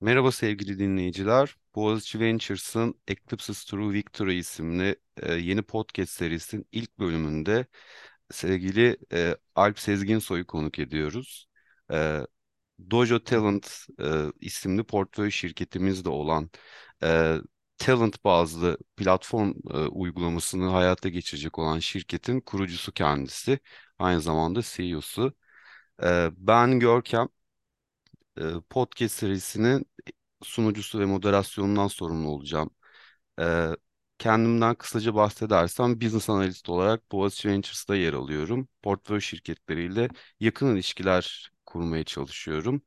Merhaba sevgili dinleyiciler. Boğaziçi Ventures'ın Eclipses Through Victory isimli e, yeni podcast serisinin ilk bölümünde sevgili e, Alp Sezginsoy'u konuk ediyoruz. E, Dojo Talent e, isimli portföy şirketimizde olan e, talent bazlı platform e, uygulamasını hayata geçirecek olan şirketin kurucusu kendisi. Aynı zamanda CEO'su. E, ben Görkem podcast serisinin sunucusu ve moderasyonundan sorumlu olacağım. Ee, kendimden kısaca bahsedersem business analist olarak Boğaziçi Ventures'ta yer alıyorum. Portföy şirketleriyle yakın ilişkiler kurmaya çalışıyorum.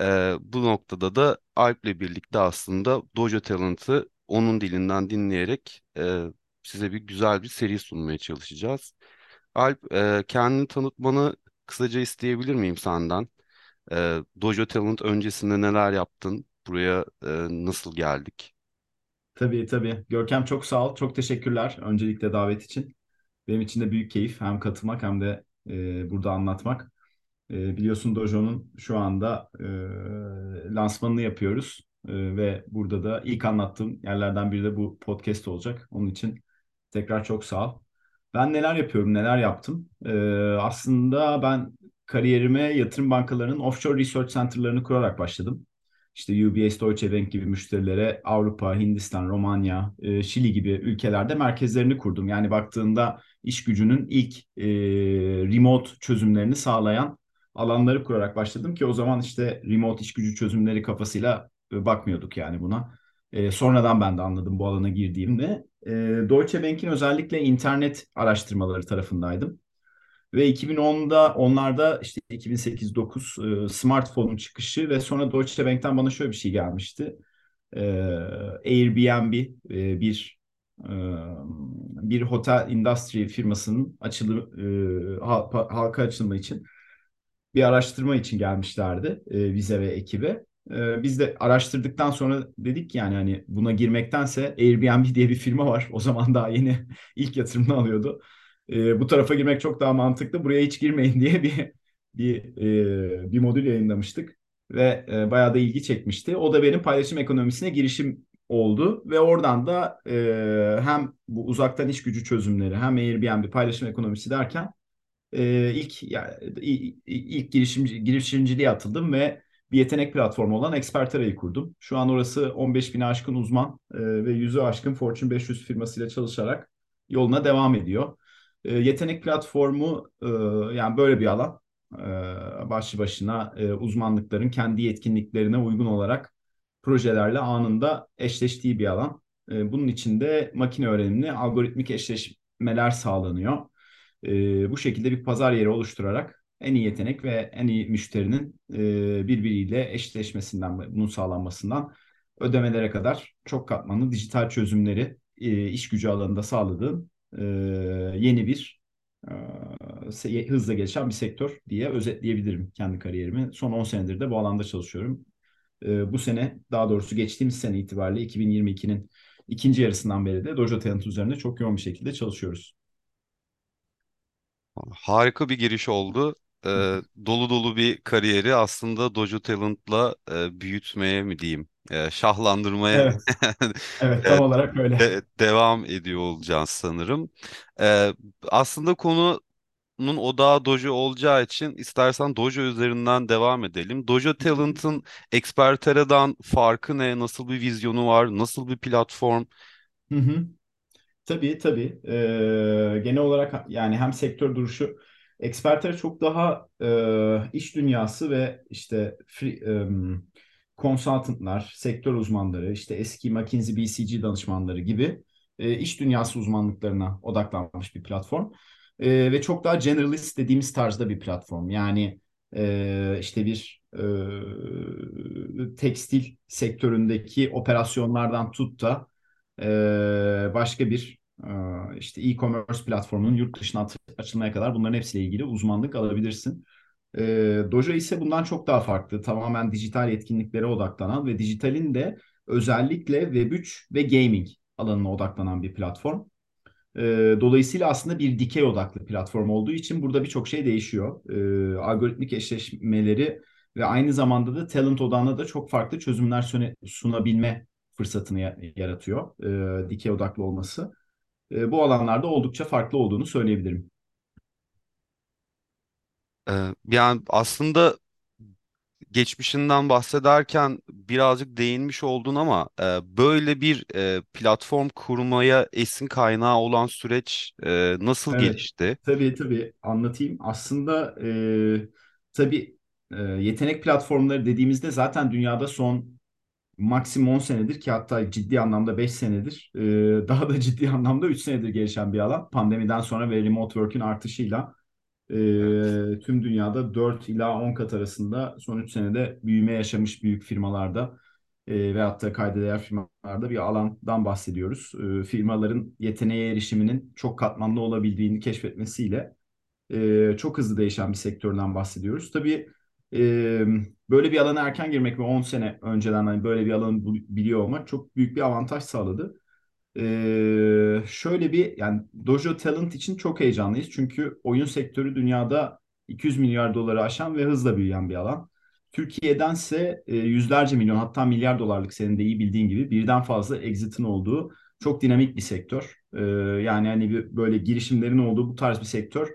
Ee, bu noktada da Alp'le birlikte aslında Dojo Talent'ı onun dilinden dinleyerek e, size bir güzel bir seri sunmaya çalışacağız. Alp, e, kendini tanıtmanı kısaca isteyebilir miyim senden? E, Dojo Talent öncesinde neler yaptın? Buraya e, nasıl geldik? Tabii tabii. Görkem çok sağ ol. Çok teşekkürler öncelikle davet için. Benim için de büyük keyif hem katılmak hem de e, burada anlatmak. E, biliyorsun Dojo'nun şu anda e, lansmanını yapıyoruz. E, ve burada da ilk anlattığım yerlerden biri de bu podcast olacak. Onun için tekrar çok sağ ol. Ben neler yapıyorum, neler yaptım? E, aslında ben kariyerime yatırım bankalarının offshore research center'larını kurarak başladım. İşte UBS, Deutsche Bank gibi müşterilere Avrupa, Hindistan, Romanya, e, Şili gibi ülkelerde merkezlerini kurdum. Yani baktığında iş gücünün ilk e, remote çözümlerini sağlayan alanları kurarak başladım ki o zaman işte remote iş gücü çözümleri kafasıyla e, bakmıyorduk yani buna. Sonradan ben de anladım bu alana girdiğimde. Deutsche Bank'in özellikle internet araştırmaları tarafındaydım. Ve 2010'da onlarda işte 2008-9 e, smartphone çıkışı ve sonra Deutsche Bank'ten bana şöyle bir şey gelmişti. E, Airbnb e, bir e, bir hotel industry firmasının açılı e, halka açılma için bir araştırma için gelmişlerdi e, vize ve ekibe. E, biz de araştırdıktan sonra dedik yani hani buna girmektense Airbnb diye bir firma var. O zaman daha yeni ilk yatırımını alıyordu e, bu tarafa girmek çok daha mantıklı. Buraya hiç girmeyin diye bir bir e, bir modül yayınlamıştık ve e, bayağı da ilgi çekmişti. O da benim paylaşım ekonomisine girişim oldu ve oradan da e, hem bu uzaktan iş gücü çözümleri hem Airbnb paylaşım ekonomisi derken e, ilk yani, ilk girişimci, girişimciliğe atıldım ve bir yetenek platformu olan Expertera'yı kurdum. Şu an orası 15 bin aşkın uzman e, ve yüzü aşkın Fortune 500 firmasıyla çalışarak yoluna devam ediyor. E, yetenek platformu e, yani böyle bir alan. E, başlı başına e, uzmanlıkların kendi yetkinliklerine uygun olarak projelerle anında eşleştiği bir alan. E, bunun içinde makine öğrenimli algoritmik eşleşmeler sağlanıyor. E, bu şekilde bir pazar yeri oluşturarak en iyi yetenek ve en iyi müşterinin e, birbiriyle eşleşmesinden, bunun sağlanmasından ödemelere kadar çok katmanlı dijital çözümleri e, iş gücü alanında sağladığım e, yeni bir e, hızla gelişen bir sektör diye özetleyebilirim kendi kariyerimi. Son 10 senedir de bu alanda çalışıyorum. E, bu sene daha doğrusu geçtiğimiz sene itibariyle 2022'nin ikinci yarısından beri de Dojo Talent üzerine çok yoğun bir şekilde çalışıyoruz. Harika bir giriş oldu. Ee, dolu dolu bir kariyeri aslında Dojo Talent'la e, büyütmeye mi diyeyim, e, şahlandırmaya Evet, evet e, tam olarak öyle. de- devam ediyor olacağız sanırım. Ee, aslında konunun odağı Dojo olacağı için istersen Dojo üzerinden devam edelim. Dojo Talent'ın Expertera'dan farkı ne? Nasıl bir vizyonu var? Nasıl bir platform? Hı hı. Tabii tabii. Ee, genel olarak yani hem sektör duruşu ekspertlere çok daha e, iş dünyası ve işte free, um, consultantlar, sektör uzmanları, işte eski McKinsey, BCG danışmanları gibi e, iş dünyası uzmanlıklarına odaklanmış bir platform. E, ve çok daha generalist dediğimiz tarzda bir platform. Yani e, işte bir e, tekstil sektöründeki operasyonlardan tut da e, başka bir e, işte e-commerce platformunun yurt dışına açılmaya kadar bunların hepsiyle ilgili uzmanlık alabilirsin. E, Dojo ise bundan çok daha farklı. Tamamen dijital yetkinliklere odaklanan ve dijitalin de özellikle Web3 ve gaming alanına odaklanan bir platform. E, dolayısıyla aslında bir dikey odaklı platform olduğu için burada birçok şey değişiyor. E, algoritmik eşleşmeleri ve aynı zamanda da talent odağına da çok farklı çözümler sunabilme fırsatını yaratıyor. E, dikey odaklı olması. E, bu alanlarda oldukça farklı olduğunu söyleyebilirim. Ee, yani aslında geçmişinden bahsederken birazcık değinmiş oldun ama e, böyle bir e, platform kurmaya esin kaynağı olan süreç e, nasıl Evet, gelişti? tabii tabii anlatayım. Aslında e, tabii e, yetenek platformları dediğimizde zaten dünyada son maksimum 10 senedir ki hatta ciddi anlamda 5 senedir e, daha da ciddi anlamda 3 senedir gelişen bir alan. Pandemiden sonra ve remote work'ün artışıyla e, Evet. tüm dünyada 4 ila 10 kat arasında son 3 senede büyüme yaşamış büyük firmalarda e, ve hatta kayda değer firmalarda bir alandan bahsediyoruz. E, firmaların yeteneğe erişiminin çok katmanlı olabildiğini keşfetmesiyle e, çok hızlı değişen bir sektörden bahsediyoruz. Tabii e, böyle bir alana erken girmek ve 10 sene önceden hani böyle bir alanı biliyor olmak çok büyük bir avantaj sağladı. Ee, şöyle bir yani Dojo Talent için çok heyecanlıyız. Çünkü oyun sektörü dünyada 200 milyar doları aşan ve hızla büyüyen bir alan. Türkiye'dense e, yüzlerce milyon hatta milyar dolarlık senin de iyi bildiğin gibi birden fazla exit'in olduğu çok dinamik bir sektör. Ee, yani hani bir, böyle girişimlerin olduğu bu tarz bir sektör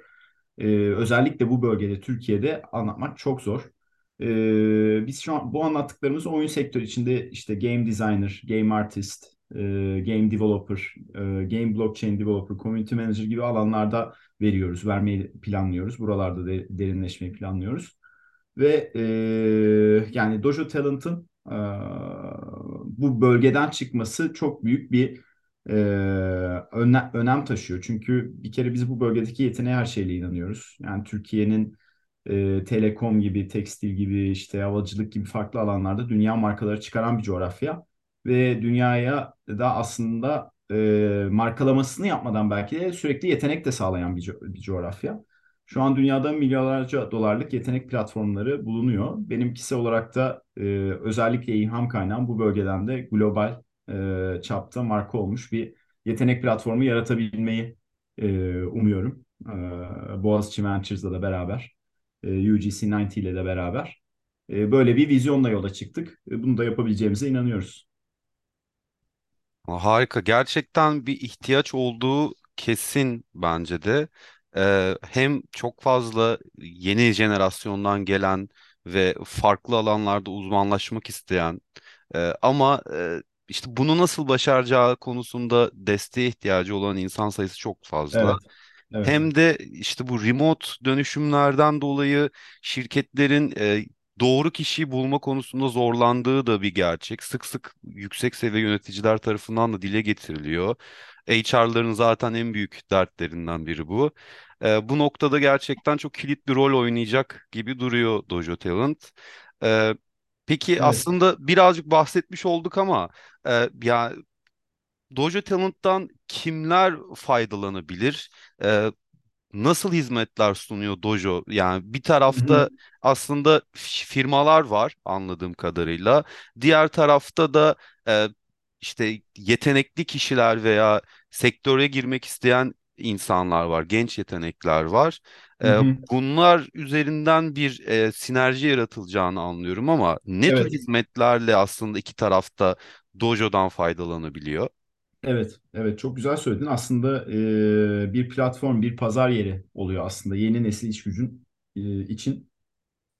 e, özellikle bu bölgede Türkiye'de anlatmak çok zor. Ee, biz şu an bu anlattıklarımız oyun sektörü içinde işte game designer, game artist, e, game developer, e, game blockchain developer, community manager gibi alanlarda veriyoruz, vermeyi planlıyoruz. Buralarda de, derinleşmeyi planlıyoruz. Ve e, yani Dojo Talent'ın bu bölgeden çıkması çok büyük bir öne, önem taşıyor. Çünkü bir kere biz bu bölgedeki yeteneğe her şeyle inanıyoruz. Yani Türkiye'nin e, telekom gibi, tekstil gibi, işte havacılık gibi farklı alanlarda dünya markaları çıkaran bir coğrafya. Ve dünyaya da aslında e, markalamasını yapmadan belki de sürekli yetenek de sağlayan bir, co- bir coğrafya. Şu an dünyada milyarlarca dolarlık yetenek platformları bulunuyor. Benimkisi olarak da e, özellikle ilham kaynağım bu bölgeden de global e, çapta marka olmuş bir yetenek platformu yaratabilmeyi e, umuyorum. E, Boğaziçi Ventures'la da beraber, e, UGC 90 ile de beraber. E, böyle bir vizyonla yola çıktık. E, bunu da yapabileceğimize inanıyoruz. Harika. Gerçekten bir ihtiyaç olduğu kesin bence de. Ee, hem çok fazla yeni jenerasyondan gelen ve farklı alanlarda uzmanlaşmak isteyen e, ama e, işte bunu nasıl başaracağı konusunda desteğe ihtiyacı olan insan sayısı çok fazla. Evet, evet, Hem de işte bu remote dönüşümlerden dolayı şirketlerin e, doğru kişiyi bulma konusunda zorlandığı da bir gerçek. Sık sık yüksek seviye yöneticiler tarafından da dile getiriliyor. HR'ların zaten en büyük dertlerinden biri bu. E, bu noktada gerçekten çok kilit bir rol oynayacak gibi duruyor Dojo Talent. E, peki evet. aslında birazcık bahsetmiş olduk ama e, ya Dojo Talent'tan kimler faydalanabilir? E, nasıl hizmetler sunuyor Dojo? Yani bir tarafta aslında f- firmalar var anladığım kadarıyla. Diğer tarafta da e, işte yetenekli kişiler veya sektöre girmek isteyen insanlar var, genç yetenekler var. E, hı. bunlar üzerinden bir e, sinerji yaratılacağını anlıyorum ama ne tür Evet. hizmetlerle aslında iki tarafta Dojo'dan faydalanabiliyor? Evet, evet çok güzel söyledin. Aslında e, bir platform, bir pazar yeri oluyor aslında yeni nesil iş gücün e, için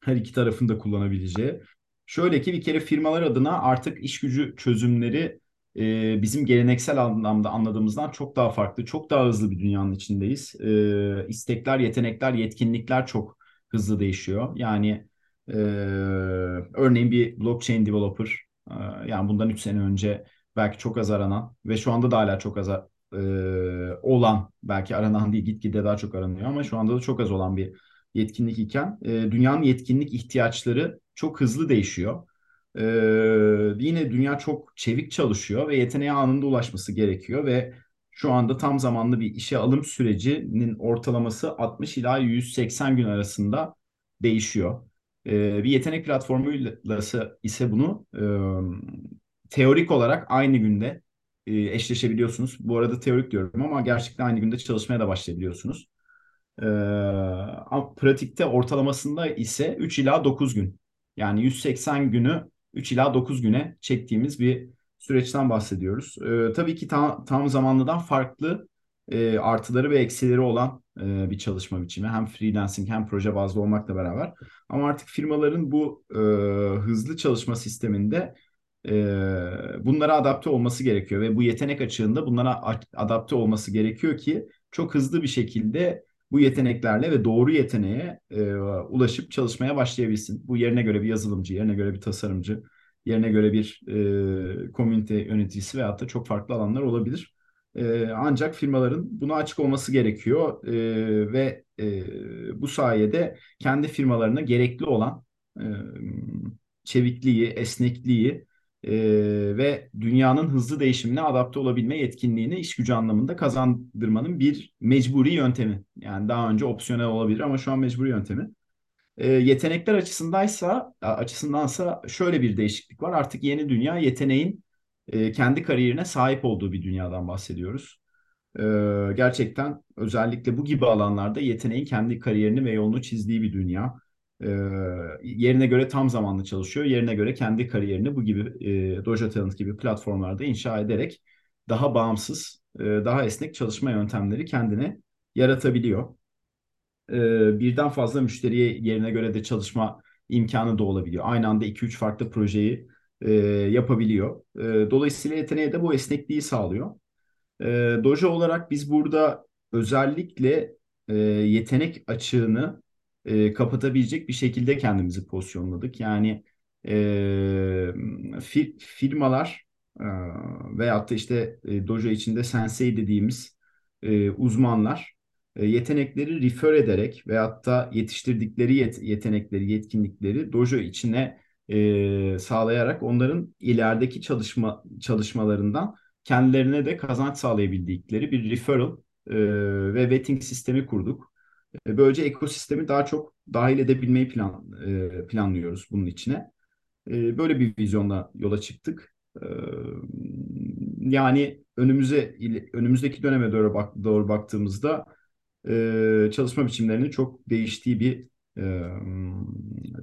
her iki tarafın da kullanabileceği. Şöyle ki bir kere firmalar adına artık iş gücü çözümleri e, bizim geleneksel anlamda anladığımızdan çok daha farklı, çok daha hızlı bir dünyanın içindeyiz. E, istekler, yetenekler, yetkinlikler çok hızlı değişiyor. Yani e, örneğin bir blockchain developer, e, yani bundan 3 sene önce belki çok az aranan ve şu anda da hala çok az e, olan, belki aranan değil gitgide daha çok aranıyor ama şu anda da çok az olan bir yetkinlik iken e, dünyanın yetkinlik ihtiyaçları çok hızlı değişiyor. E, yine dünya çok çevik çalışıyor ve yeteneğe anında ulaşması gerekiyor ve şu anda tam zamanlı bir işe alım sürecinin ortalaması 60 ila 180 gün arasında değişiyor. E, bir yetenek platformuyla ise bunu e, teorik olarak aynı günde e, eşleşebiliyorsunuz. Bu arada teorik diyorum ama gerçekten aynı günde çalışmaya da başlayabiliyorsunuz. Ee, ama pratikte ortalamasında ise 3 ila 9 gün. Yani 180 günü 3 ila 9 güne çektiğimiz bir süreçten bahsediyoruz. Ee, tabii ki tam, tam zamanlıdan farklı e, artıları ve eksileri olan e, bir çalışma biçimi. Hem freelancing hem proje bazlı olmakla beraber. Ama artık firmaların bu e, hızlı çalışma sisteminde e, bunlara adapte olması gerekiyor ve bu yetenek açığında bunlara adapte olması gerekiyor ki çok hızlı bir şekilde bu yeteneklerle ve doğru yeteneğe e, ulaşıp çalışmaya başlayabilsin. Bu yerine göre bir yazılımcı, yerine göre bir tasarımcı, yerine göre bir e, komünite yöneticisi veyahut da çok farklı alanlar olabilir. E, ancak firmaların buna açık olması gerekiyor e, ve e, bu sayede kendi firmalarına gerekli olan e, çevikliği, esnekliği e, ve dünyanın hızlı değişimine adapte olabilme yetkinliğini iş gücü anlamında kazandırmanın bir mecburi yöntemi. Yani daha önce opsiyonel olabilir ama şu an mecburi yöntemi. E, yetenekler açısındaysa açısındansa şöyle bir değişiklik var. Artık yeni dünya yeteneğin e, kendi kariyerine sahip olduğu bir dünyadan bahsediyoruz. E, gerçekten özellikle bu gibi alanlarda yeteneğin kendi kariyerini ve yolunu çizdiği bir dünya. E, yerine göre tam zamanlı çalışıyor. Yerine göre kendi kariyerini bu gibi e, Dojo Talent gibi platformlarda inşa ederek daha bağımsız, e, daha esnek çalışma yöntemleri kendine yaratabiliyor. E, birden fazla müşteriye yerine göre de çalışma imkanı da olabiliyor. Aynı anda 2-3 farklı projeyi e, yapabiliyor. E, dolayısıyla yeteneğe de bu esnekliği sağlıyor. E, Dojo olarak biz burada özellikle e, yetenek açığını e, kapatabilecek bir şekilde kendimizi pozisyonladık. Yani e, fir, firmalar e, veyahut da işte e, dojo içinde sensei dediğimiz e, uzmanlar e, yetenekleri refer ederek veyahut da yetiştirdikleri yet yetenekleri, yetkinlikleri dojo içine e, sağlayarak onların ilerideki çalışma çalışmalarından kendilerine de kazanç sağlayabildikleri bir referral e, ve vetting sistemi kurduk. E, böylece ekosistemi daha çok dahil edebilmeyi plan, e, planlıyoruz bunun içine. E, böyle bir vizyonla yola çıktık. Yani önümüze önümüzdeki döneme doğru, bak, doğru baktığımızda çalışma biçimlerinin çok değiştiği bir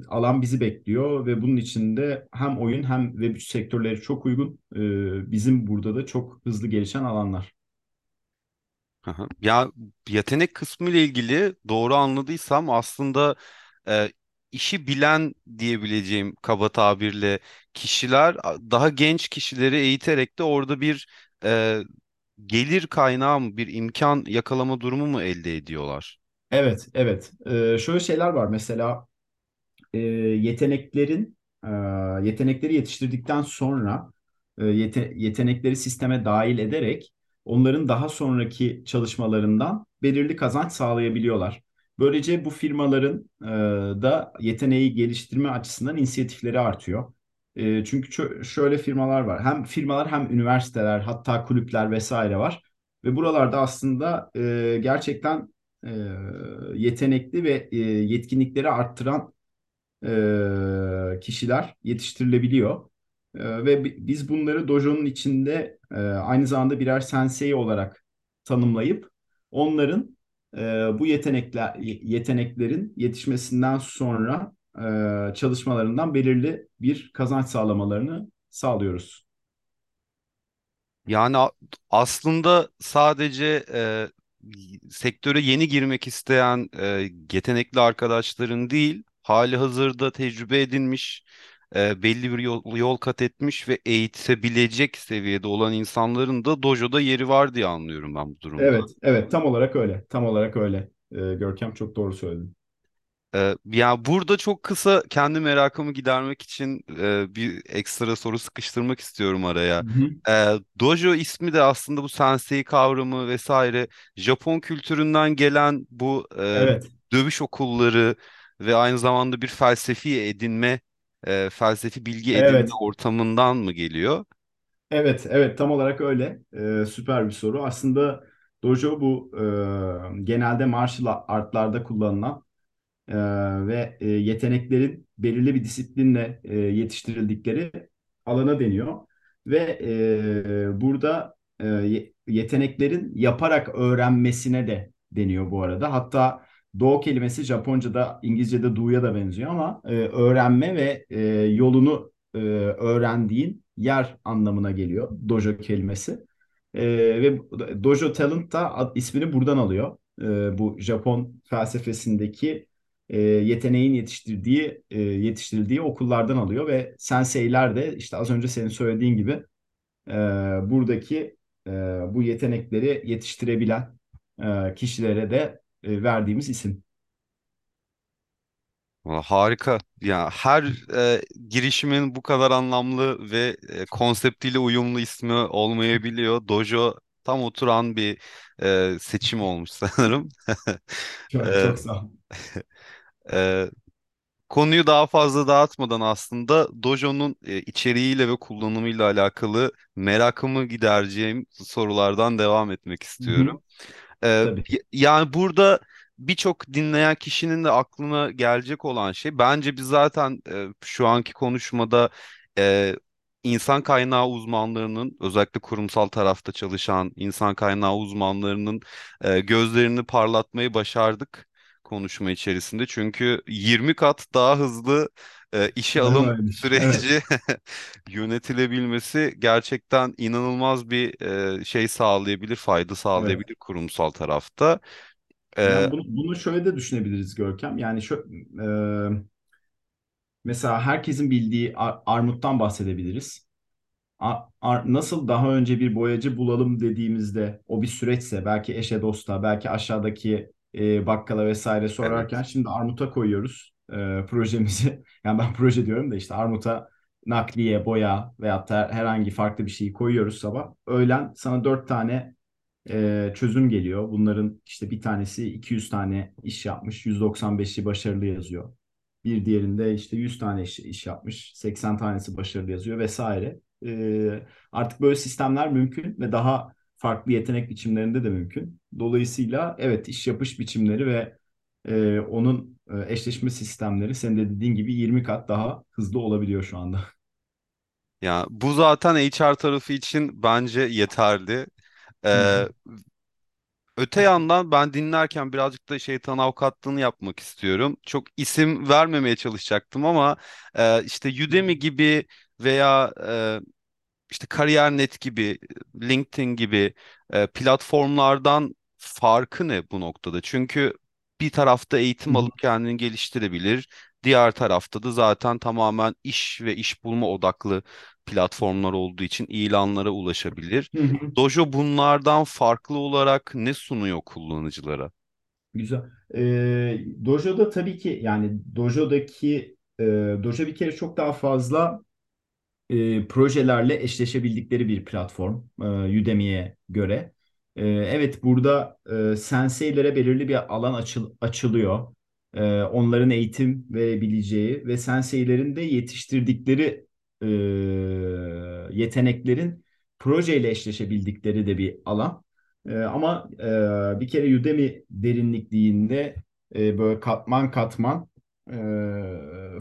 alan bizi bekliyor ve bunun içinde hem oyun hem web sektörleri çok uygun. Bizim burada da çok hızlı gelişen alanlar. Aha. Ya yetenek kısmı ile ilgili doğru anladıysam aslında e, işi bilen diyebileceğim kaba tabirle kişiler daha genç kişileri eğiterek de orada bir e, gelir kaynağı mı bir imkan yakalama durumu mu elde ediyorlar? Evet, evet. Ee, şöyle şeyler var. Mesela e, yeteneklerin e, yetenekleri yetiştirdikten sonra e, yete, yetenekleri sisteme dahil ederek onların daha sonraki çalışmalarından belirli kazanç sağlayabiliyorlar. Böylece bu firmaların e, da yeteneği geliştirme açısından inisiyatifleri artıyor. E, çünkü şöyle firmalar var. Hem firmalar hem üniversiteler hatta kulüpler vesaire var. Ve buralarda aslında e, gerçekten e, yetenekli ve e, yetkinlikleri arttıran e, kişiler yetiştirilebiliyor. E, ve biz bunları dojo'nun içinde e, aynı zamanda birer sensei olarak tanımlayıp onların e, bu yetenekler yeteneklerin yetişmesinden sonra e, çalışmalarından belirli bir kazanç sağlamalarını sağlıyoruz. Yani aslında sadece e, sektöre yeni girmek isteyen e, yetenekli arkadaşların değil, hali hazırda tecrübe edinmiş, e, belli bir yol, yol kat etmiş ve eğitebilecek seviyede olan insanların da dojoda yeri var diye anlıyorum ben bu durumda. Evet, evet tam olarak öyle. Tam olarak öyle. E, Görkem çok doğru söyledin. Ee, ya burada çok kısa kendi merakımı gidermek için e, bir ekstra soru sıkıştırmak istiyorum araya. Hı hı. Ee, Dojo ismi de aslında bu sensei kavramı vesaire Japon kültüründen gelen bu e, Evet, dövüş okulları ve aynı zamanda bir felsefi edinme, e, felsefi bilgi edinme evet. ortamından mı geliyor? Evet, evet tam olarak öyle. Ee, süper bir soru. Aslında dojo bu e, genelde martial artlarda kullanılan e, ve e, yeteneklerin belirli bir disiplinle e, yetiştirildikleri alana deniyor. Ve e, burada e, yeteneklerin yaparak öğrenmesine de deniyor bu arada. Hatta Do kelimesi Japonca'da, İngilizce'de do'ya da benziyor ama e, öğrenme ve e, yolunu e, öğrendiğin yer anlamına geliyor dojo kelimesi. E, ve Dojo Talent da ismini buradan alıyor. E, bu Japon felsefesindeki e, yeteneğin yetiştirdiği e, yetiştirildiği okullardan alıyor ve senseiler de işte az önce senin söylediğin gibi e, buradaki e, bu yetenekleri yetiştirebilen e, kişilere de e, verdiğimiz isim. Valla Harika. Ya her e, girişimin bu kadar anlamlı ve e, konseptiyle uyumlu ismi olmayabiliyor. Dojo tam oturan bir e, seçim olmuş sanırım. Çok, E, çok sağ ol. e, konuyu daha fazla dağıtmadan aslında Dojo'nun e, içeriğiyle ve kullanımıyla alakalı merakımı gidereceğim sorulardan devam etmek Hı hı, istiyorum. Ee, tabii. yani burada birçok dinleyen kişinin de aklına gelecek olan şey bence biz zaten e, şu anki konuşmada e, insan kaynağı uzmanlarının özellikle kurumsal tarafta çalışan insan kaynağı uzmanlarının e, gözlerini parlatmayı başardık konuşma içerisinde. Çünkü 20 kat daha hızlı e, işe alım. Evet. süreci yönetilebilmesi gerçekten inanılmaz bir e, şey sağlayabilir, fayda Evet. sağlayabilir kurumsal tarafta. E, Yani bunu, bunu şöyle de düşünebiliriz Görkem. Yani şu, e, mesela herkesin bildiği ar- armuttan bahsedebiliriz. A- ar- nasıl daha önce bir boyacı bulalım dediğimizde o bir süreçse belki eşe dosta belki aşağıdaki e, bakkala vesaire sorarken evet. şimdi armuta koyuyoruz e, projemizi. Yani ben proje diyorum da işte armuta nakliye, boya da herhangi farklı bir şeyi koyuyoruz sabah. Öğlen sana dört tane e, çözüm geliyor. Bunların işte bir tanesi 200 tane iş yapmış, 195'i başarılı yazıyor. Bir diğerinde işte 100 tane iş, iş yapmış, 80 tanesi başarılı yazıyor vesaire. E, artık böyle sistemler mümkün ve daha farklı yetenek biçimlerinde de mümkün. Dolayısıyla evet iş yapış biçimleri ve e, onun e, eşleşme sistemleri senin de dediğin gibi 20 kat daha hızlı olabiliyor şu anda. Ya bu zaten HR tarafı için bence yeterli. Hı hı. E, öte yandan ben dinlerken birazcık da şeytan avukatlığını yapmak istiyorum. Çok isim vermemeye çalışacaktım ama e, işte Udemy gibi veya e, işte Kariyer.net gibi, LinkedIn gibi e, platformlardan farkı ne bu noktada? Çünkü bir tarafta eğitim alıp kendini geliştirebilir. Diğer tarafta da zaten tamamen iş ve iş bulma odaklı platformlar olduğu için ilanlara ulaşabilir. Hı hı. Dojo bunlardan farklı olarak ne sunuyor kullanıcılara? Güzel. Ee, Dojo'da tabii ki yani Dojo'daki e, Dojo bir kere çok daha fazla e, projelerle eşleşebildikleri bir platform e, Udemy'ye göre. E, evet burada e, senseilere belirli bir alan açıl- açılıyor. E, onların eğitim verebileceği ve senseilerin de yetiştirdikleri e, yeteneklerin projeyle eşleşebildikleri de bir alan. E, ama e, bir kere Udemy derinlikliğinde e, böyle katman katman e,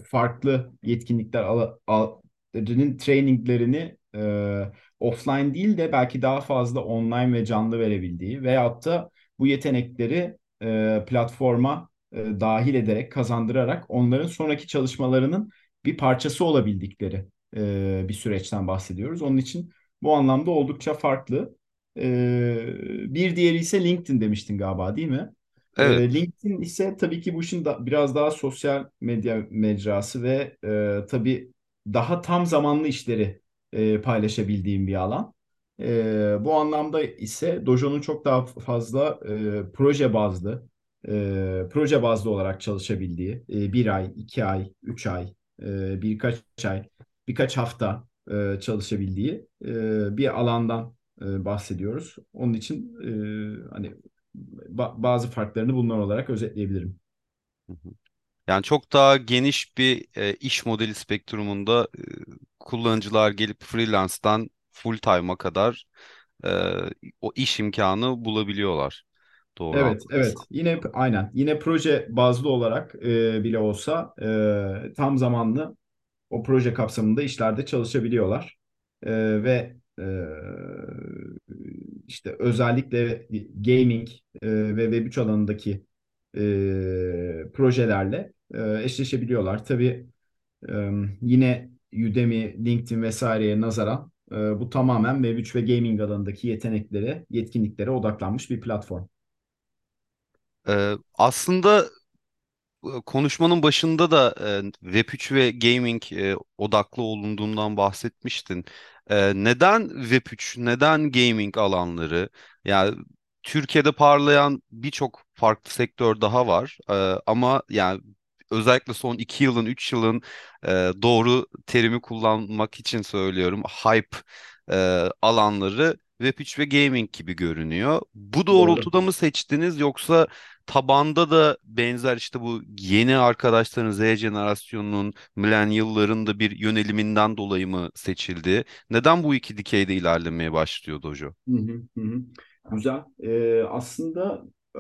farklı yetkinlikler al, al, Dün traininglerini e, offline değil de belki daha fazla online ve canlı verebildiği veyahut da bu yetenekleri e, platforma e, dahil ederek kazandırarak onların sonraki çalışmalarının bir parçası olabildikleri e, bir süreçten bahsediyoruz. Onun için bu anlamda oldukça farklı. E, bir diğeri ise LinkedIn demiştin galiba değil mi? Evet. E, LinkedIn ise tabii ki bu işin da, biraz daha sosyal medya mecrası ve e, tabii daha tam zamanlı işleri e, paylaşabildiğim bir alan. E, bu anlamda ise Dojo'nun çok daha fazla e, proje bazlı, e, proje bazlı olarak çalışabildiği, e, bir ay, iki ay, üç ay, e, birkaç ay, birkaç hafta e, çalışabildiği e, bir alandan e, bahsediyoruz. Onun için e, hani ba- bazı farklarını bunlar olarak özetleyebilirim. Yani çok daha geniş bir e, iş modeli spektrumunda e, kullanıcılar gelip freelance'dan full time'a kadar e, o iş imkanı bulabiliyorlar. Doğru Evet, anladıysam. evet. Yine aynen. Yine proje bazlı olarak e, bile olsa e, tam zamanlı o proje kapsamında işlerde çalışabiliyorlar. E, ve e, işte özellikle gaming e, ve Web3 alanındaki e, projelerle e, eşleşebiliyorlar. Tabii e, yine Udemy, LinkedIn vesaireye nazaran e, bu tamamen Web3 ve gaming alanındaki yeteneklere, yetkinliklere odaklanmış bir platform. Ee, aslında konuşmanın başında da e, Web3 ve gaming e, odaklı olunduğundan bahsetmiştin. E, neden Web3, neden gaming alanları? Yani Türkiye'de parlayan birçok farklı sektör daha var. E, ama yani özellikle son iki yılın, üç yılın e, doğru terimi kullanmak için söylüyorum. Hype e, alanları Web3 ve gaming gibi görünüyor. Bu Doğru. doğrultuda mı seçtiniz yoksa tabanda da benzer işte bu yeni arkadaşların Z jenerasyonunun millennial'ların da bir yöneliminden dolayı mı seçildi? Neden bu iki dikeyde ilerlemeye başlıyor Dojo? Hı hı, hı hı. Güzel. Ee, aslında e,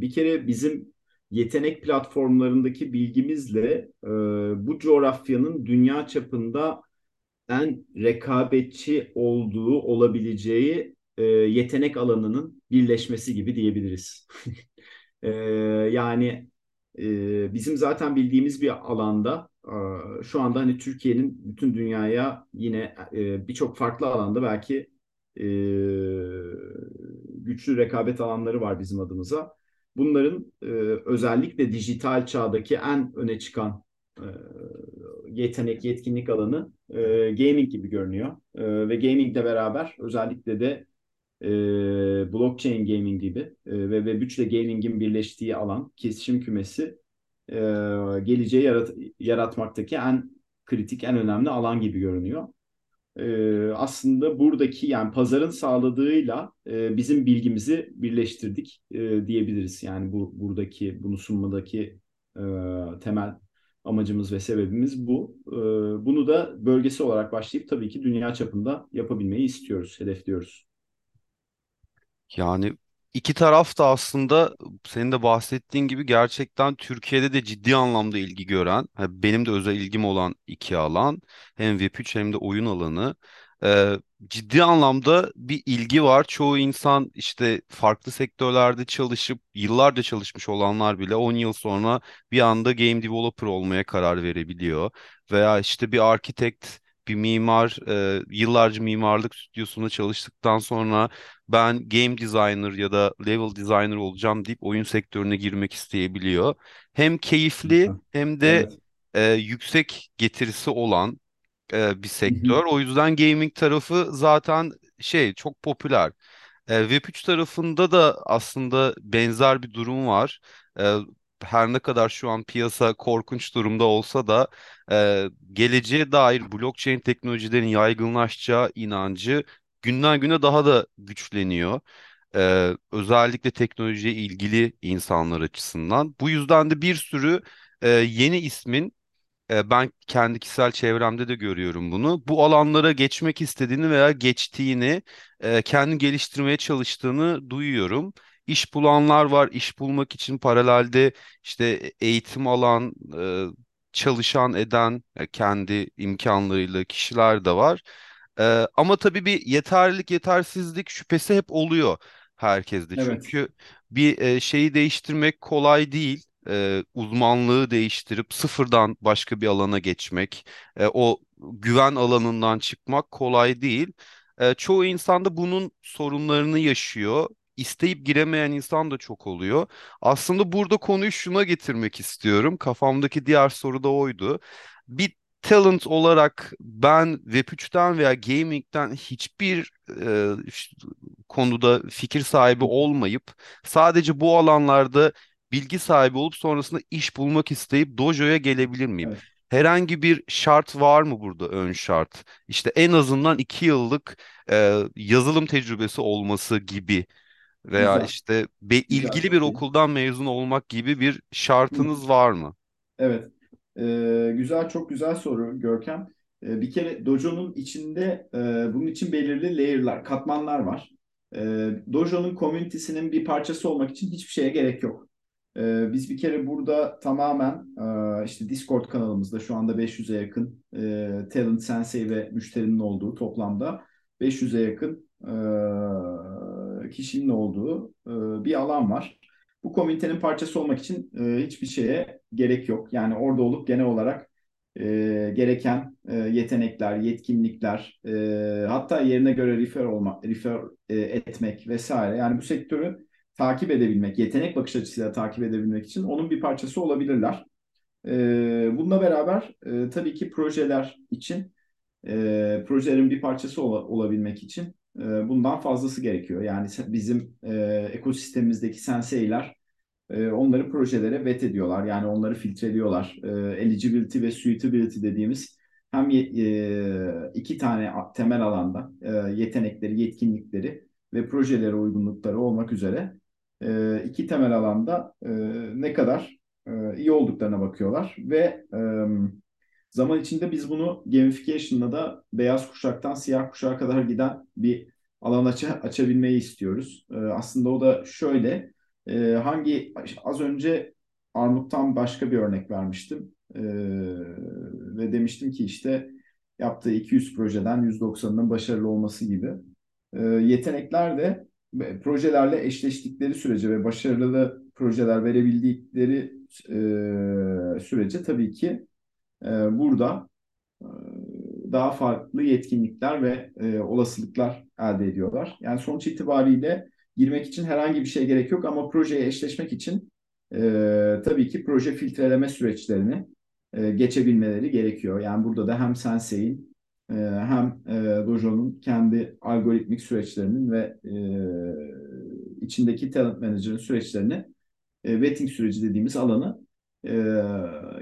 bir kere bizim yetenek platformlarındaki bilgimizle e, bu coğrafyanın dünya çapında en rekabetçi olduğu olabileceği e, yetenek alanının birleşmesi gibi diyebiliriz. E, yani e, bizim zaten bildiğimiz bir alanda e, şu anda hani Türkiye'nin bütün dünyaya yine e, birçok farklı alanda belki e, güçlü rekabet alanları var bizim adımıza. Bunların e, özellikle dijital çağdaki en öne çıkan e, yetenek, yetkinlik alanı e, gaming gibi görünüyor. E, ve gamingle beraber özellikle de e, blockchain gaming gibi e, ve Web3 ile gamingin birleştiği alan, kesişim kümesi e, geleceği yarat yaratmaktaki en kritik, en önemli alan gibi görünüyor. E, aslında buradaki yani pazarın sağladığıyla e, bizim bilgimizi birleştirdik e, diyebiliriz. Yani bu buradaki bunu sunmadaki e, temel amacımız ve sebebimiz bu. E, bunu da bölgesi olarak başlayıp tabii ki dünya çapında yapabilmeyi istiyoruz, hedefliyoruz. Yani iki taraf da aslında senin de bahsettiğin gibi gerçekten Türkiye'de de ciddi anlamda ilgi gören, benim de özel ilgim olan iki alan hem Web3 hem de oyun alanı. Ee, ciddi anlamda bir ilgi var. Çoğu insan işte farklı sektörlerde çalışıp yıllarca çalışmış olanlar bile 10 yıl sonra bir anda game developer olmaya karar verebiliyor. Veya işte bir architect bir mimar e, yıllarca mimarlık stüdyosunda çalıştıktan sonra ben game designer ya da level designer olacağım deyip oyun sektörüne girmek isteyebiliyor. Hem keyifli hem de Evet. e, yüksek getirisi olan e, bir sektör. O yüzden gaming tarafı zaten şey çok popüler. E, Web3 tarafında da aslında benzer bir durum var. E, her ne kadar şu an piyasa korkunç durumda olsa da e, geleceğe dair blockchain teknolojilerin yaygınlaşacağı inancı günden güne daha da güçleniyor. E, özellikle teknolojiye ilgili insanlar açısından. Bu yüzden de bir sürü e, yeni ismin e, Ben kendi kişisel çevremde de görüyorum bunu. Bu alanlara geçmek istediğini veya geçtiğini, e, kendi geliştirmeye çalıştığını duyuyorum. İş bulanlar var, iş bulmak için paralelde işte eğitim alan, e, çalışan eden e, kendi imkanlarıyla kişiler de var. E, ama tabii bir yeterlilik, yetersizlik şüphesi hep oluyor herkeste. Evet. Çünkü bir şeyi değiştirmek kolay değil e, uzmanlığı değiştirip sıfırdan başka bir alana geçmek, e, o güven alanından çıkmak kolay değil. E, çoğu insan da bunun sorunlarını yaşıyor. İsteyip giremeyen insan da çok oluyor. Aslında burada konuyu şuna getirmek istiyorum. Kafamdaki diğer soru da oydu. Bir talent olarak ben Web3'ten veya gaming'den hiçbir e, konuda fikir sahibi olmayıp sadece bu alanlarda bilgi sahibi olup sonrasında iş bulmak isteyip dojo'ya gelebilir miyim? Evet. Herhangi bir şart var mı burada ön şart? İşte en azından iki yıllık e, yazılım tecrübesi olması gibi veya Güzel. işte be, Güzel. ilgili bir Çok iyi. okuldan mezun olmak gibi bir şartınız var mı? Evet. Ee, güzel, çok güzel soru Görkem. Ee, bir kere Dojo'nun içinde e, bunun için belirli layer'lar, katmanlar var. Ee, Dojo'nun komünitesinin bir parçası olmak için hiçbir şeye gerek yok. Ee, biz bir kere burada tamamen e, işte Discord kanalımızda şu anda 500'e yakın e, Talent Sensei ve müşterinin olduğu toplamda 500'e yakın e, kişinin olduğu e, bir alan var. Bu komünitenin parçası olmak için e, hiçbir şeye gerek yok. Yani orada olup genel olarak e, gereken e, yetenekler, yetkinlikler, e, hatta yerine göre refer olmak, refer e, etmek vesaire. Yani bu sektörü takip edebilmek, yetenek bakış açısıyla takip edebilmek için onun bir parçası olabilirler. E, bununla beraber e, tabii ki projeler için, e, projelerin bir parçası ol, olabilmek için e, bundan fazlası gerekiyor. Yani bizim ekosistemimizdeki senseiler onları projelere vet ediyorlar. Yani onları filtreliyorlar. Eligibility ve suitability dediğimiz hem iki tane temel alanda yetenekleri, yetkinlikleri ve projelere uygunlukları olmak üzere e, iki temel alanda e, ne kadar e, iyi olduklarına bakıyorlar ve e, zaman içinde biz bunu gamification'la da beyaz kuşaktan siyah kuşağa kadar giden bir alan aç açabilmeyi istiyoruz. E, aslında o da şöyle e, hangi az önce Armut'tan başka bir örnek vermiştim e, ve demiştim ki işte yaptığı 200 projeden 190'ının başarılı olması gibi e, yetenekler de projelerle eşleştikleri sürece ve başarılı projeler verebildikleri e, sürece tabii ki e, burada e, daha farklı yetkinlikler ve e, olasılıklar elde ediyorlar. Yani sonuç itibariyle girmek için herhangi bir şey gerek yok ama projeye eşleşmek için e, tabii ki proje filtreleme süreçlerini e, geçebilmeleri gerekiyor. Yani burada da hem Sensei'in e, hem e, Dojo'nun kendi algoritmik süreçlerinin ve e, içindeki talent manager'ın süreçlerini e, vetting süreci dediğimiz alanı e,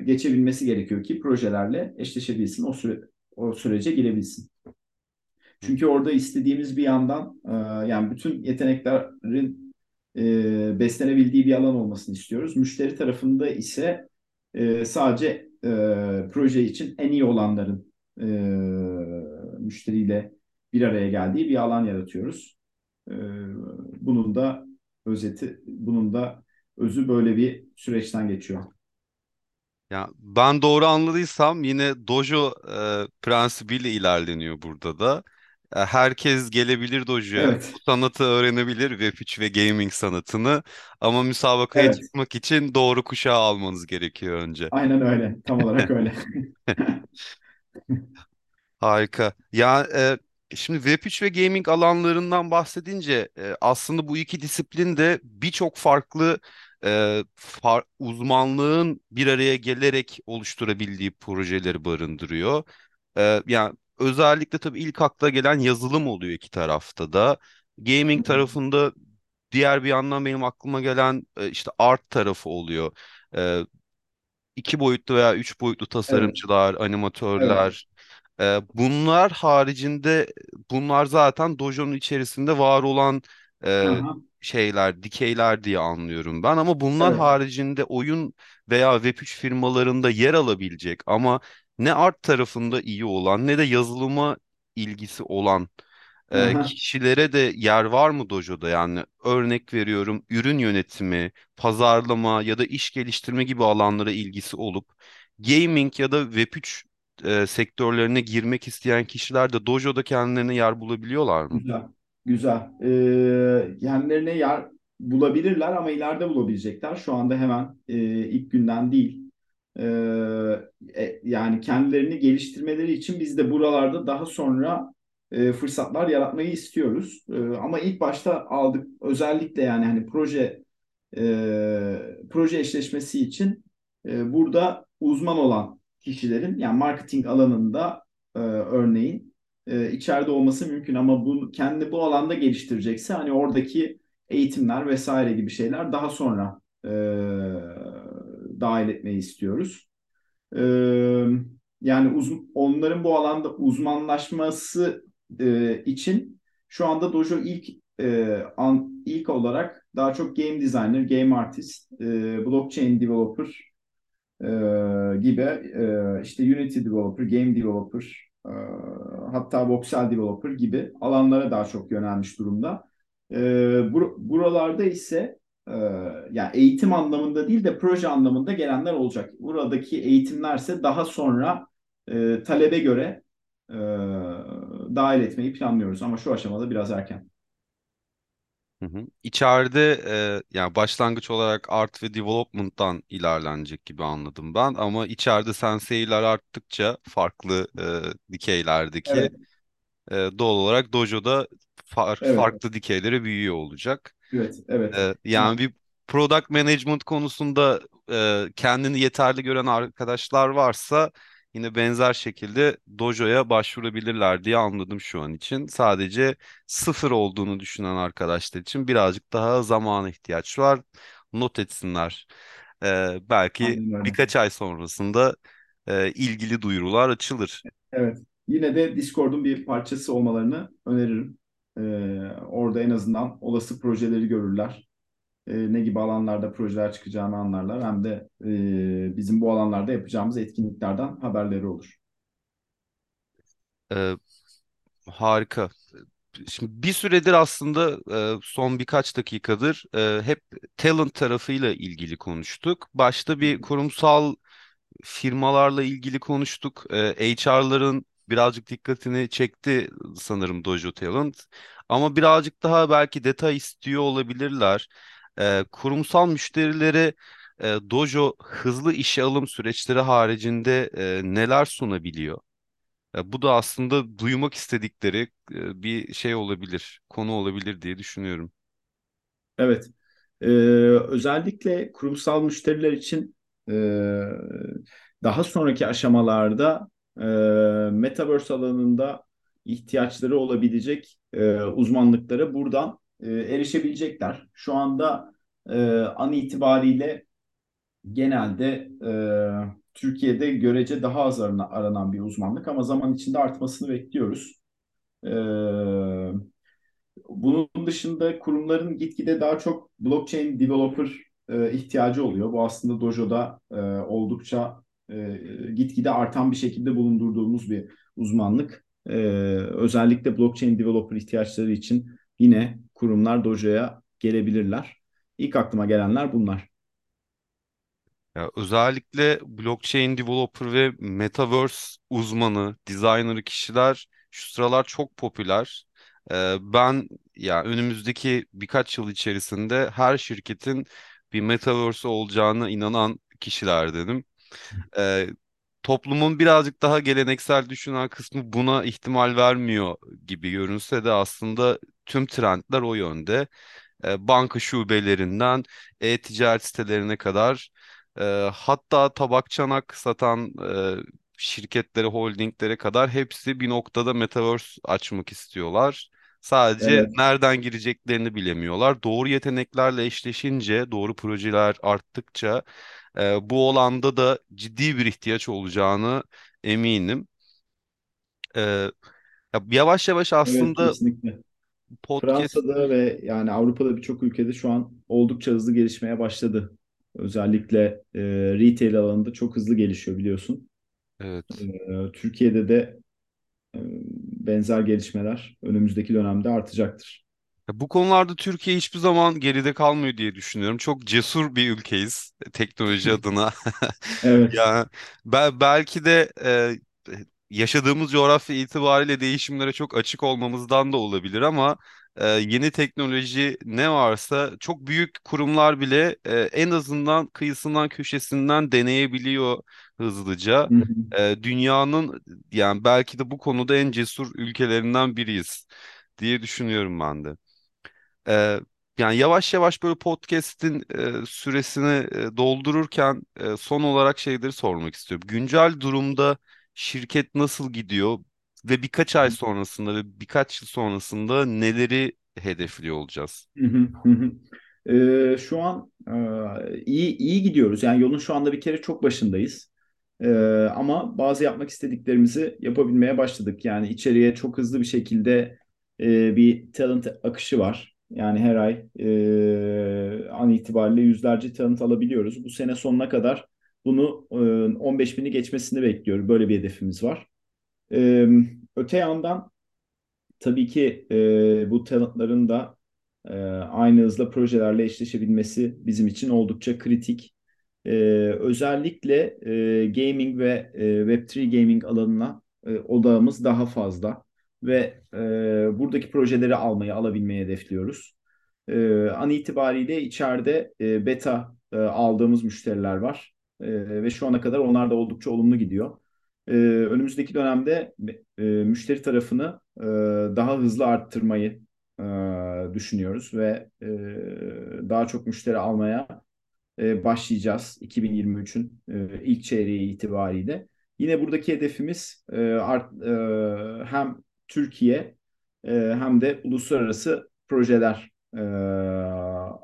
geçebilmesi gerekiyor ki projelerle eşleşebilsin, o, süre, o sürece girebilsin. Çünkü orada istediğimiz bir yandan e, yani bütün yeteneklerin e, beslenebildiği bir alan olmasını istiyoruz. Müşteri tarafında ise e, sadece e, proje için en iyi olanların e, müşteriyle bir araya geldiği bir alan yaratıyoruz. E, bunun da özeti, bunun da özü böyle bir süreçten geçiyor. Ya ben doğru anladıysam yine dojo e, prensibiyle ilerleniyor burada da. E, herkes gelebilir dojoya, bu Evet, sanatı öğrenebilir Web3 ve gaming sanatını ama müsabakaya evet. çıkmak için doğru kuşağı almanız gerekiyor önce. Aynen öyle. Tam olarak öyle. Harika. Ya e, şimdi Web3 ve gaming alanlarından bahsedince e, aslında bu iki disiplin de birçok farklı e, far- uzmanlığın bir araya gelerek oluşturabildiği projeleri barındırıyor. E, yani özellikle tabii ilk akla gelen yazılım oluyor iki tarafta da. Gaming tarafında diğer bir yandan benim aklıma gelen e, işte art tarafı oluyor. E, iki boyutlu veya üç boyutlu Evet, tasarımcılar, evet. animatörler. Ee, bunlar haricinde bunlar zaten Dojo'nun içerisinde var olan e, Aha, şeyler, dikeyler diye anlıyorum ben. Ama bunlar evet. haricinde oyun veya Web3 firmalarında yer alabilecek ama ne art tarafında iyi olan ne de yazılıma ilgisi olan e, kişilere de yer var mı Dojo'da? Yani örnek veriyorum ürün yönetimi, pazarlama ya da iş geliştirme gibi alanlara ilgisi olup gaming ya da Web3 e, sektörlerine girmek isteyen kişiler de Dojo'da kendilerine yer bulabiliyorlar mı? Güzel. Güzel. Ee, kendilerine yer bulabilirler ama ileride bulabilecekler. Şu anda hemen e, ilk günden değil. E, yani kendilerini geliştirmeleri için biz de buralarda daha sonra e, fırsatlar yaratmayı istiyoruz. Ee, ama ilk başta aldık özellikle yani hani proje e, proje eşleşmesi için e, burada uzman olan kişilerin yani marketing alanında e, örneğin e, içeride olması mümkün ama bu kendi bu alanda geliştirecekse hani oradaki eğitimler vesaire gibi şeyler daha sonra e, dahil etmeyi istiyoruz. E, yani uz, onların bu alanda uzmanlaşması e, için şu anda Dojo ilk e, an, ilk olarak daha çok game designer, game artist, e, blockchain developer e, gibi e, işte Unity developer, game developer, e, hatta voxel developer gibi alanlara daha çok yönelmiş durumda. E, bur buralarda ise e, yani eğitim anlamında değil de proje anlamında gelenler olacak. Buradaki eğitimlerse daha sonra e, talebe göre e, dahil etmeyi planlıyoruz ama şu aşamada biraz erken. Hı hı. İçeride e, yani başlangıç olarak art ve development'tan ilerlenecek gibi anladım ben ama içeride sensei'ler arttıkça farklı e, dikeylerdeki Evet, e, doğal olarak dojo'da far- evet, farklı dikeylere büyüyor olacak. evet, evet. Yani, yani bir product management konusunda e, kendini yeterli gören arkadaşlar varsa yine benzer şekilde Dojo'ya başvurabilirler diye anladım şu an için. Sadece sıfır olduğunu düşünen arkadaşlar için birazcık daha zamana ihtiyaç var. Not etsinler. Ee, belki öyle. birkaç ay sonrasında e, ilgili duyurular açılır. Evet. Yine de Discord'un bir parçası olmalarını öneririm. Ee, orada en azından olası projeleri görürler. Ee, ne gibi alanlarda projeler çıkacağını anlarlar. Hem de e, bizim bu alanlarda yapacağımız etkinliklerden haberleri olur. Ee, harika. Şimdi bir süredir aslında e, son birkaç dakikadır e, hep talent tarafıyla ilgili konuştuk. Başta bir kurumsal firmalarla ilgili konuştuk. E, HR'ların birazcık dikkatini çekti sanırım Dojo Talent. Ama birazcık daha belki detay istiyor olabilirler. E, kurumsal müşterilere e, Dojo hızlı işe alım süreçleri haricinde e, neler sunabiliyor? Ya bu da aslında duymak istedikleri e, bir şey olabilir, konu olabilir diye düşünüyorum. Evet. Ee, özellikle kurumsal müşteriler için e, daha sonraki aşamalarda e, Metaverse alanında ihtiyaçları olabilecek e, uzmanlıklara buradan e, erişebilecekler. Şu anda e, an itibariyle genelde e, Türkiye'de görece daha az arana- aranan bir uzmanlık ama zaman içinde artmasını bekliyoruz. E, bunun dışında kurumların gitgide daha çok blockchain developer e, ihtiyacı oluyor. Bu aslında Dojo'da e, oldukça e, gitgide artan bir şekilde bulundurduğumuz bir uzmanlık. E, özellikle blockchain developer ihtiyaçları için yine kurumlar Dojo'ya gelebilirler. İlk aklıma gelenler bunlar. Ya özellikle blockchain developer ve metaverse uzmanı, designer kişiler şu sıralar çok popüler. Ee, ben ya önümüzdeki birkaç yıl içerisinde her şirketin bir metaverse olacağına inanan kişilerdenim. Ee, toplumun birazcık daha geleneksel düşünen kısmı buna ihtimal vermiyor gibi görünse de aslında tüm trendler o yönde. Ee, banka şubelerinden e-ticaret sitelerine kadar e, hatta tabak çanak satan e, şirketlere, holdinglere kadar hepsi bir noktada metaverse açmak istiyorlar. Sadece Evet. nereden gireceklerini bilemiyorlar. Doğru yeteneklerle eşleşince, doğru projeler arttıkça e, bu olanda da ciddi bir ihtiyaç olacağını eminim. E, ya yavaş yavaş Evet aslında kesinlikle. podcast Fransa'da ve yani Avrupa'da birçok ülkede şu an oldukça hızlı gelişmeye başladı. Özellikle e, retail alanında çok hızlı gelişiyor biliyorsun. evet E, Türkiye'de de benzer gelişmeler önümüzdeki dönemde artacaktır. Bu konularda Türkiye hiçbir zaman geride kalmıyor diye düşünüyorum. Çok cesur bir ülkeyiz e, teknoloji adına. Evet. Ya bel- belki de e, yaşadığımız coğrafya itibariyle değişimlere çok açık olmamızdan da olabilir ama e, yeni teknoloji ne varsa çok büyük kurumlar bile e, en azından kıyısından köşesinden deneyebiliyor hızlıca. Hı hı. E, dünyanın yani belki de bu konuda en cesur ülkelerinden biriyiz diye düşünüyorum ben de. Ee, yani yavaş yavaş böyle podcast'in e, süresini e, doldururken e, son olarak şeyleri sormak istiyorum. Güncel durumda şirket nasıl gidiyor ve birkaç ay sonrasında ve birkaç yıl sonrasında neleri hedefliyor olacağız? Ee, şu an e, iyi iyi gidiyoruz. Yani yolun şu anda bir kere çok başındayız. Ee, ama bazı yapmak istediklerimizi yapabilmeye başladık. Yani içeriye çok hızlı bir şekilde e, bir talent akışı var. Yani her ay e, an itibariyle yüzlerce talent alabiliyoruz. Bu sene sonuna kadar bunu e, 15 bini geçmesini bekliyorum. Böyle bir hedefimiz var. Ee, öte yandan Tabii ki e, bu talentların da e, aynı hızla projelerle eşleşebilmesi bizim için oldukça kritik. E, özellikle e, gaming ve e, Web3 gaming alanına e, odağımız daha fazla ve e, buradaki projeleri almayı, alabilmeyi hedefliyoruz. E, an itibariyle içeride e, beta e, aldığımız müşteriler var. E, ve şu ana kadar onlar da oldukça olumlu gidiyor. E, önümüzdeki dönemde e, müşteri tarafını e, daha hızlı arttırmayı e, düşünüyoruz ve e, daha çok müşteri almaya e, başlayacağız 2023'ün e, ilk çeyreği itibariyle. Yine buradaki hedefimiz e, art, e, hem Türkiye e, hem de uluslararası projeler e,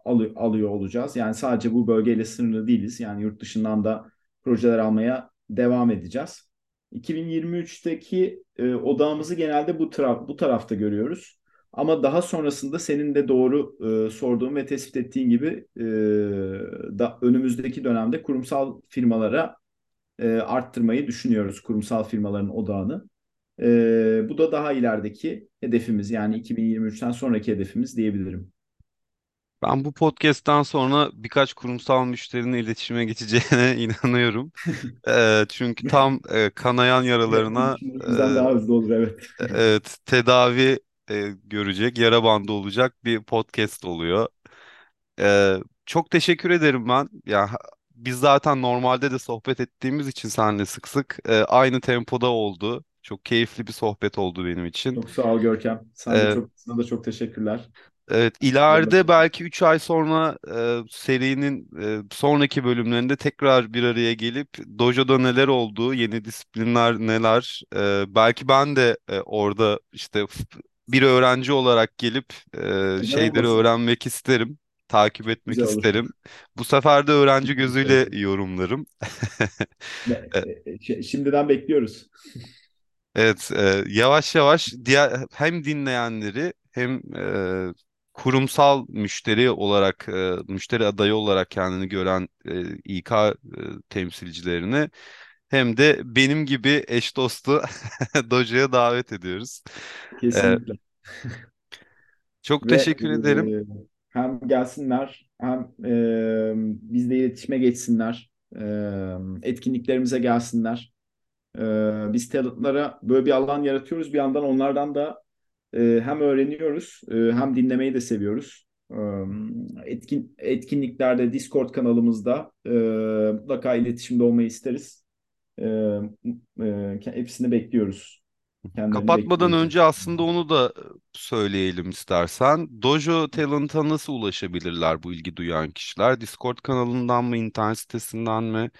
alı, alıyor olacağız. Yani sadece bu bölgeyle sınırlı değiliz. Yani yurt dışından da projeler almaya devam edeceğiz. 2023'teki e, odağımızı genelde bu taraf bu tarafta görüyoruz. Ama daha sonrasında senin de doğru e, sorduğun ve tespit ettiğin gibi e, da önümüzdeki dönemde kurumsal firmalara e, arttırmayı düşünüyoruz. Kurumsal firmaların odağını. E, bu da daha ilerideki hedefimiz yani 2023'ten sonraki hedefimiz diyebilirim. Ben bu podcast'tan sonra birkaç kurumsal müşterinin iletişime geçeceğine inanıyorum. Eee, çünkü tam e, kanayan yaralarına Bizden daha hızlı olur evet. Evet, tedavi e, görecek, yara bandı olacak bir podcast oluyor. E, çok teşekkür ederim ben. Ya biz zaten normalde de sohbet ettiğimiz için seninle sık sık e, aynı tempoda oldu. Çok keyifli bir sohbet oldu benim için. Çok sağ ol Görkem. Sen de E, çok sana da çok teşekkürler. evet, ileride belki 3 ay sonra e, serinin e, sonraki bölümlerinde tekrar bir araya gelip Dojo'da neler oldu, yeni disiplinler neler, e, belki ben de e, orada işte bir öğrenci olarak gelip e, şeyleri olmasın? öğrenmek isterim, takip etmek Güzel olur. isterim. Bu sefer de öğrenci gözüyle yorumlarım. Ve, E, e, ş- Şimdiden bekliyoruz. Evet, e, yavaş yavaş diğer hem dinleyenleri hem e, kurumsal müşteri olarak, e, müşteri adayı olarak kendini gören e, İK e, temsilcilerini hem de benim gibi eş dostu Dojo'ya davet ediyoruz. E, Kesinlikle. çok Ve teşekkür ederim. e, hem gelsinler hem e, bizle iletişime geçsinler. E, etkinliklerimize gelsinler. E, biz talentlara böyle bir alan yaratıyoruz. Bir yandan onlardan da e, hem öğreniyoruz e, hem dinlemeyi de seviyoruz. E, etkin, etkinliklerde Discord kanalımızda e, mutlaka iletişimde olmayı isteriz. E, e, hepsini bekliyoruz. Kapatmadan bekliyoruz. önce aslında onu da söyleyelim istersen. Dojo Talent'a nasıl ulaşabilirler bu ilgi duyan kişiler? Discord kanalından mı, internet sitesinden mi?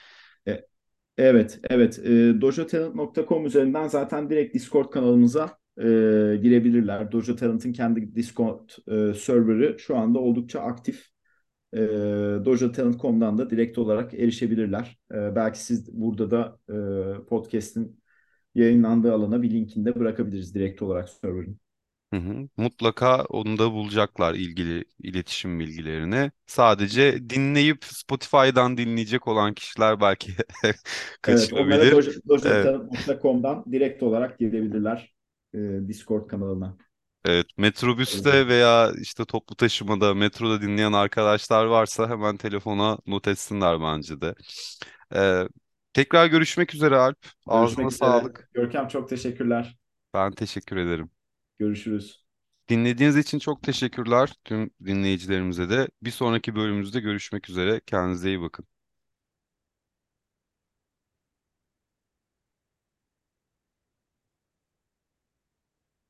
Evet, evet. E, dojotalent.com üzerinden zaten direkt Discord kanalımıza e, girebilirler. Dojo Talent'ın kendi Discord e, serverı şu anda oldukça aktif. E, dojotalent.com'dan da direkt olarak erişebilirler. E, belki siz burada da e, podcast'in yayınlandığı alana bir linkini de bırakabiliriz direkt olarak server'ın. Hı hı. Mutlaka onu da bulacaklar ilgili iletişim bilgilerini. Sadece dinleyip Spotify'dan dinleyecek olan kişiler belki Evet, onlara dojo- Evet, direkt olarak girebilirler e, Discord kanalına. evet. Metrobüste veya işte toplu taşımada, metroda dinleyen arkadaşlar varsa hemen telefona not etsinler bence de. Ee, tekrar görüşmek üzere Alp. Ağzına Görüşmek üzere. sağlık. Görkem çok teşekkürler. Ben teşekkür ederim. Görüşürüz. Dinlediğiniz için çok teşekkürler tüm dinleyicilerimize de. Bir sonraki bölümümüzde görüşmek üzere. Kendinize iyi bakın.